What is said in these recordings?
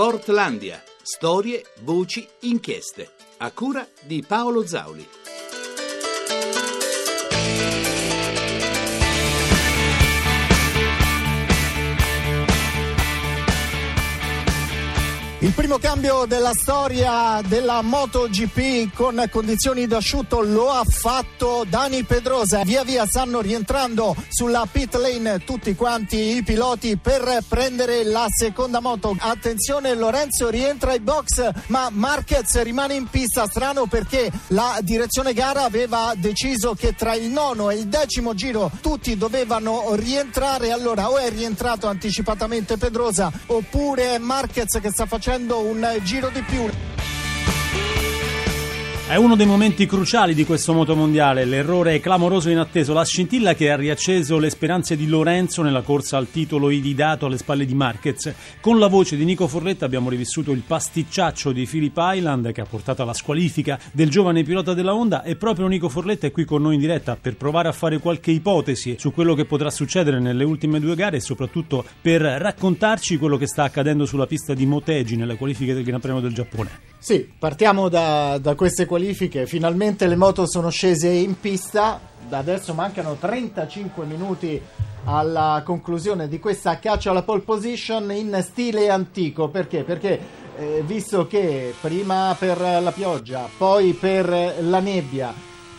Sportlandia. Storie, voci, inchieste. A cura di Paolo Zauli. Il primo cambio della storia della MotoGP con condizioni d'asciutto lo ha fatto Dani Pedrosa. Via via stanno rientrando sulla pit lane tutti quanti i piloti per prendere la seconda moto. Attenzione, Lorenzo rientra ai box, ma Marquez rimane in pista. Strano perché la direzione gara aveva deciso che tra il nono e il decimo giro tutti dovevano rientrare. Allora o è rientrato anticipatamente Pedrosa oppure Marquez che sta facendo facendo un giro di più. È uno dei momenti cruciali di questo motomondiale, l'errore clamoroso inatteso, la scintilla che ha riacceso le speranze di Lorenzo nella corsa al titolo ididato alle spalle di Marquez. Con la voce di Nico Forletta abbiamo rivissuto il pasticciaccio di Philip Island che ha portato alla squalifica del giovane pilota della Honda e proprio Nico Forletta è qui con noi in diretta per provare a fare qualche ipotesi su quello che potrà succedere nelle ultime due gare e soprattutto per raccontarci quello che sta accadendo sulla pista di Motegi nelle qualifiche del Gran Premio del Giappone. Sì, partiamo da, da queste qualifiche. Finalmente le moto sono scese in pista. Da adesso mancano 35 minuti alla conclusione di questa caccia alla pole position in stile antico. Perché? Perché eh, visto che prima per la pioggia, poi per la nebbia,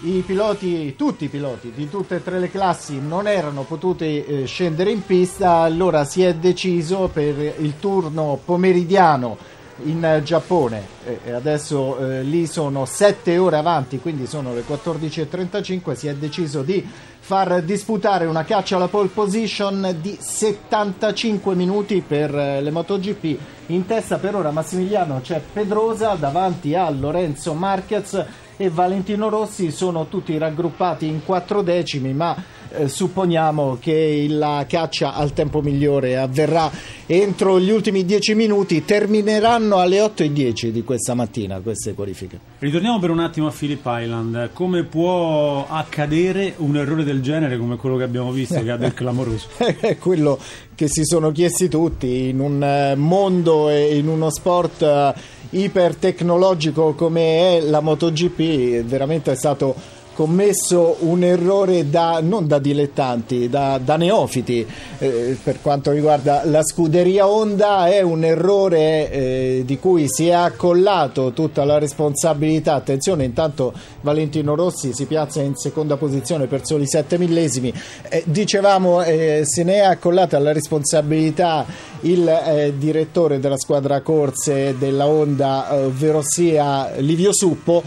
i piloti, tutti i piloti di tutte e tre le classi non erano potuti eh, scendere in pista, allora si è deciso per il turno pomeridiano in Giappone e adesso eh, lì sono 7 ore avanti, quindi sono le 14.35, si è deciso di far disputare una caccia alla pole position di 75 minuti per eh, le MotoGP. In testa per ora Massimiliano c'è Pedrosa davanti a Lorenzo Marquez e Valentino Rossi sono tutti raggruppati in quattro decimi, ma eh, supponiamo che la caccia al tempo migliore avverrà entro gli ultimi dieci minuti. Termineranno alle 8.10 di questa mattina queste qualifiche. Ritorniamo per un attimo a Phillip Island. Come può accadere un errore del genere come quello che abbiamo visto, che ha del clamoroso? È quello che si sono chiesti tutti in un eh, mondo e in uno sport eh, ipertecnologico come è la MotoGP, veramente è stato commesso un errore da, non da dilettanti, da, da neofiti. Eh, per quanto riguarda la scuderia Honda è un errore eh, di cui si è accollato tutta la responsabilità. Attenzione intanto Valentino Rossi si piazza in seconda posizione per soli 7 millesimi. Eh, dicevamo eh, se ne è accollata la responsabilità il eh, direttore della squadra corse della Honda ovvero sia Livio Suppo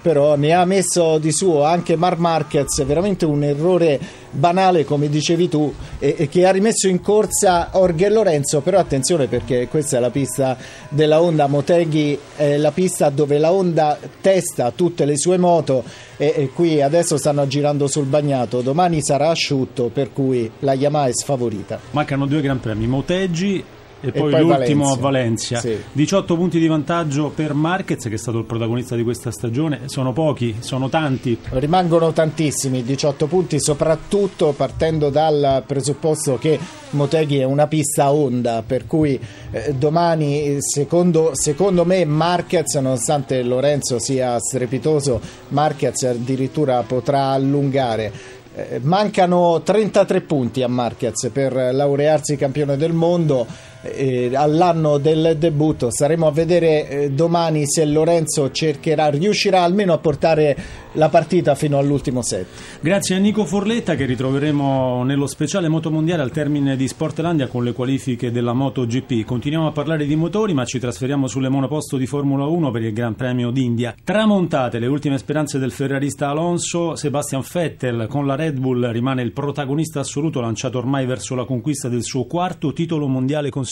però ne ha messo di suo anche Mar Marquez, veramente un errore banale come dicevi tu e, e che ha rimesso in corsa Orghe Lorenzo, però attenzione perché questa è la pista della Honda Moteghi, è la pista dove la Honda testa tutte le sue moto e, e qui adesso stanno girando sul bagnato, domani sarà asciutto per cui la Yamaha è sfavorita. Mancano due Gran Premi, Motegi e poi, e poi l'ultimo Valencia. a Valencia. Sì. 18 punti di vantaggio per Marquez, che è stato il protagonista di questa stagione. Sono pochi, sono tanti. Rimangono tantissimi, 18 punti, soprattutto partendo dal presupposto che Moteghi è una pista onda, per cui eh, domani, secondo, secondo me, Marquez, nonostante Lorenzo sia strepitoso, Marquez addirittura potrà allungare eh, mancano 33 punti a Marquez per laurearsi campione del mondo eh, all'anno del debutto. Staremo a vedere eh, domani se Lorenzo cercherà, riuscirà almeno a portare la partita fino all'ultimo set. Grazie a Nico Forletta che ritroveremo nello speciale motomondiale al termine di Sportlandia con le qualifiche della MotoGP. Continuiamo a parlare di motori ma ci trasferiamo sulle monoposto di Formula 1 per il Gran Premio d'India. Tramontate le ultime speranze del ferrarista Alonso, Sebastian Vettel con la Red Bull rimane il protagonista assoluto lanciato ormai verso la conquista del suo quarto titolo mondiale consecutivo.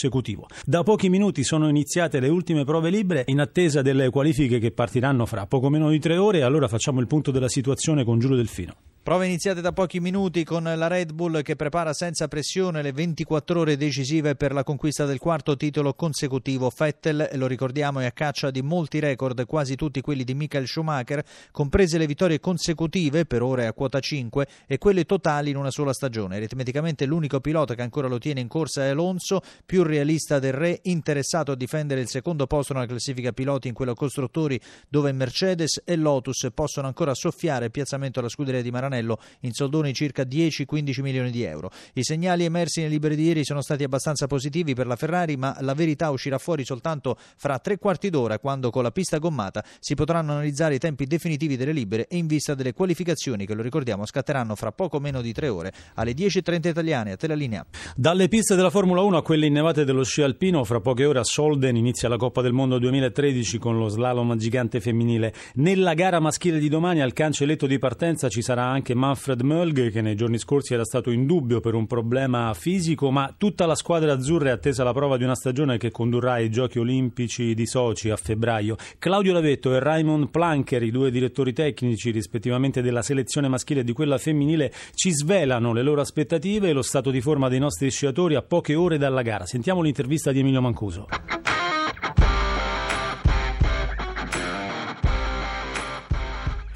Da pochi minuti sono iniziate le ultime prove libere in attesa delle qualifiche che partiranno fra poco meno di tre ore allora facciamo il punto della situazione con Giulio Delfino. Prove iniziate da pochi minuti con la Red Bull che prepara senza pressione le 24 ore decisive per la conquista del quarto titolo consecutivo. Vettel, lo ricordiamo, è a caccia di molti record, quasi tutti quelli di Michael Schumacher, comprese le vittorie consecutive, per ore a quota 5, e quelle totali in una sola stagione. Aritmeticamente l'unico pilota che ancora lo tiene in corsa è Alonso, più realista del re, interessato a difendere il secondo posto nella classifica piloti in quello costruttori, dove Mercedes e Lotus possono ancora soffiare piazzamento alla scuderia di Maranello Maranello, in soldoni circa 10-15 milioni di euro. I segnali emersi nelle libere di ieri sono stati abbastanza positivi per la Ferrari, ma la verità uscirà fuori soltanto fra tre quarti d'ora, quando con la pista gommata si potranno analizzare i tempi definitivi delle libere e in vista delle qualificazioni che, lo ricordiamo, scatteranno fra poco meno di tre ore alle 10.30 italiane. A te la linea. Dalle piste della Formula 1 a quelle innevate dello sci alpino, fra poche ore a Solden inizia la Coppa del Mondo 2013 con lo slalom gigante femminile. Nella gara maschile di domani al cancelletto di partenza ci sarà anche Manfred Mölg che nei giorni scorsi era stato in dubbio per un problema fisico, ma tutta la squadra azzurra è attesa alla prova di una stagione che condurrà ai Giochi Olimpici di Sochi a febbraio. Claudio Lavetto e Raymond Planker, i due direttori tecnici rispettivamente della selezione maschile e di quella femminile, ci svelano le loro aspettative e lo stato di forma dei nostri sciatori a poche ore dalla gara. Sentiamo l'intervista di Emilio Mancuso.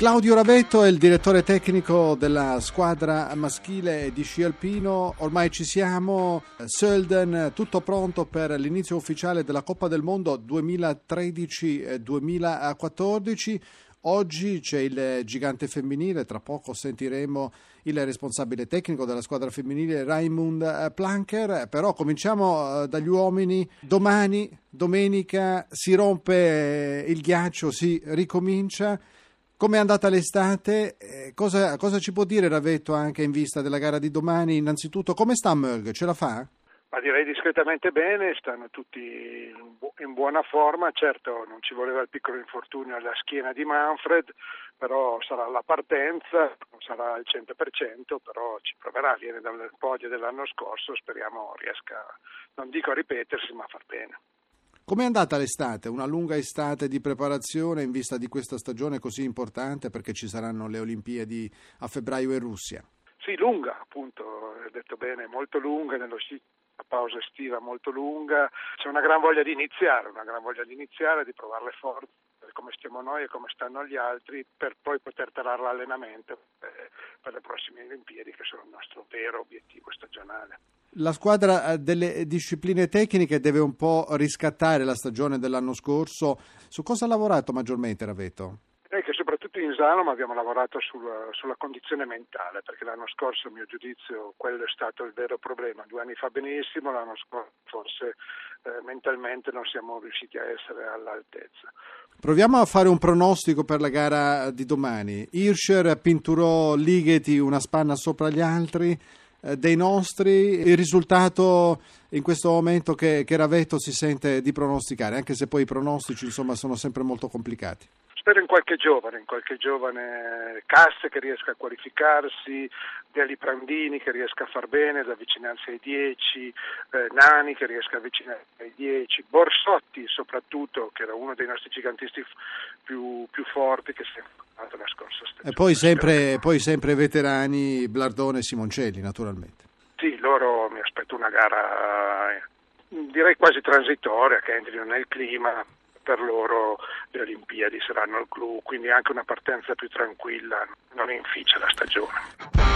Claudio Ravetto è il direttore tecnico della squadra maschile di sci alpino. Ormai ci siamo. Sölden, tutto pronto per l'inizio ufficiale della Coppa del Mondo 2013-2014. Oggi c'è il gigante femminile, tra poco sentiremo il responsabile tecnico della squadra femminile Raimund Planker, però cominciamo eh, dagli uomini. Domani, domenica, si rompe il ghiaccio, si ricomincia. Come è andata l'estate? Eh, cosa, cosa, ci può dire Ravetto anche in vista della gara di domani? Innanzitutto, come sta Mölg? Ce la fa? Ma direi discretamente bene, stanno tutti in buona forma, certo non ci voleva il piccolo infortunio alla schiena di Manfred, però sarà la partenza, non sarà al 100%, però ci proverà, viene dal podio dell'anno scorso, speriamo riesca, non dico a ripetersi, ma a far bene. Com'è andata l'estate? Una lunga estate di preparazione in vista di questa stagione così importante perché ci saranno le Olimpiadi a febbraio in Russia? Sì, lunga, appunto, hai detto bene, molto lunga, nello sci pausa estiva molto lunga, c'è una gran voglia di iniziare, una gran voglia di iniziare, di provare le forze, come stiamo noi e come stanno gli altri, per poi poter tarare l'allenamento eh, per le prossime Olimpiadi che sono il nostro vero obiettivo stagionale. La squadra eh, delle discipline tecniche deve un po' riscattare la stagione dell'anno scorso. Su cosa ha lavorato maggiormente Ravetto? In slalom abbiamo lavorato sulla, sulla, condizione mentale, perché l'anno scorso, a mio giudizio, quello è stato il vero problema. Due anni fa benissimo, l'anno scorso forse eh, mentalmente non siamo riusciti a essere all'altezza. Proviamo a fare un pronostico per la gara di domani. Hirscher, Pinturò, Ligeti una spanna sopra gli altri. Eh, dei nostri, il risultato in questo momento che, che Ravetto si sente di pronosticare, anche se poi i pronostici insomma, sono sempre molto complicati. Spero in qualche giovane, in qualche giovane Casse che riesca a qualificarsi, Deli Prandini che riesca a far bene, ad avvicinarsi ai 10, eh, Nani che riesca a avvicinarsi ai 10, Borsotti soprattutto che era uno dei nostri gigantisti più, più forti che si è fatto la scorsa stagione. E poi sempre, poi sempre veterani Blardone e Simoncelli naturalmente. Sì, loro mi aspetto una gara direi quasi transitoria che entrino nel clima per loro le Olimpiadi saranno al clou, quindi anche una partenza più tranquilla non inficia la stagione.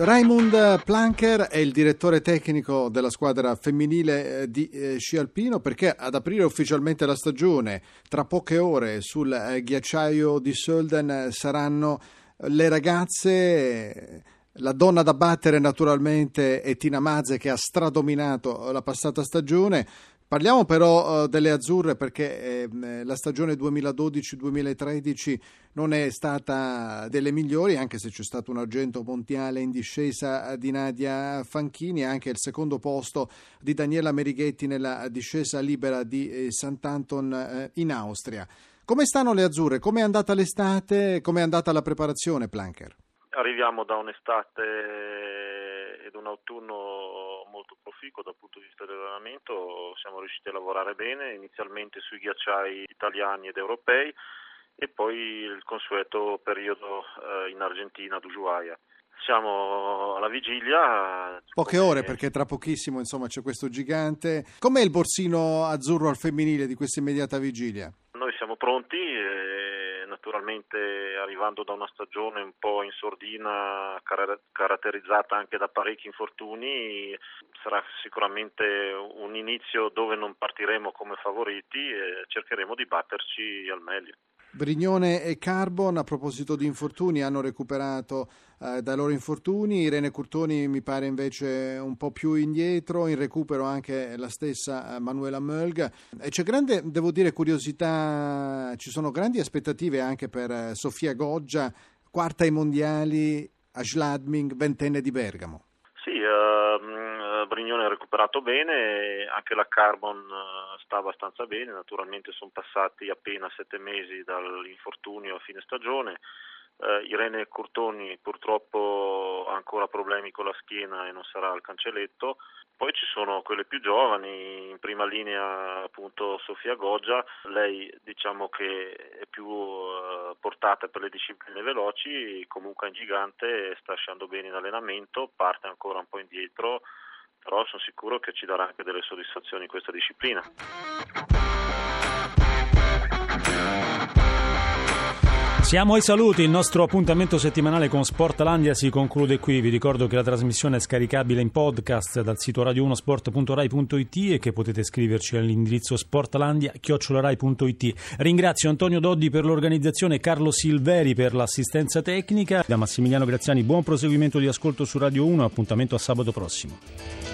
Raimund Planker è il direttore tecnico della squadra femminile eh, di eh, sci alpino perché ad aprire ufficialmente la stagione tra poche ore sul eh, ghiacciaio di Sölden saranno le ragazze, la donna da battere naturalmente è Tina Mazze che ha stradominato la passata stagione. Parliamo però uh, delle azzurre perché eh, la stagione 2012-2013 non è stata delle migliori, anche se c'è stato un argento mondiale in discesa di Nadia Fanchini anche il secondo posto di Daniela Merighetti nella discesa libera di eh, Sant'Anton eh, in Austria. Come stanno le azzurre? Come è andata l'estate? Come è andata la preparazione, Planker? Arriviamo da un'estate ed un autunno molto proficuo dal punto di vista dell'allenamento, siamo riusciti a lavorare bene, inizialmente sui ghiacciai italiani ed europei e poi il consueto periodo eh, in Argentina ad Ushuaia. Siamo alla vigilia. Poche ore perché tra pochissimo insomma, c'è questo gigante. Com'è il borsino azzurro al femminile di questa immediata vigilia? Noi siamo pronti. E naturalmente arrivando da una stagione un po' in sordina, car- caratterizzata anche da parecchi infortuni, sarà sicuramente un inizio dove non partiremo come favoriti e cercheremo di batterci al meglio. Brignone e Carbon, a proposito di infortuni, hanno recuperato eh, dai loro infortuni. Irene Curtoni mi pare invece un po' più indietro, in recupero anche la stessa eh, Manuela Mölg. E c'è grande, devo dire, curiosità, ci sono grandi aspettative anche per eh, Sofia Goggia, quarta ai mondiali a Schladming, ventenne di Bergamo. Sì, uh, Brignone ha recuperato bene, anche la Carbon sta abbastanza bene, naturalmente sono passati appena sette mesi dall'infortunio a fine stagione. Uh, Irene Curtoni purtroppo ha ancora problemi con la schiena e non sarà al cancelletto. Poi ci sono quelle più giovani, in prima linea appunto Sofia Goggia, lei diciamo che è più uh, portata per le discipline veloci, comunque è un gigante, sta lasciando bene in allenamento, parte ancora un po' indietro, però sono sicuro che ci darà anche delle soddisfazioni in questa disciplina. Siamo ai saluti, il nostro appuntamento settimanale con Sportlandia si conclude qui. Vi ricordo che la trasmissione è scaricabile in podcast dal sito radio1sport.rai.it e che potete scriverci all'indirizzo sportlandia.it. Ringrazio Antonio Doddi per l'organizzazione e Carlo Silveri per l'assistenza tecnica. Da Massimiliano Graziani buon proseguimento di ascolto su Radio 1, appuntamento a sabato prossimo.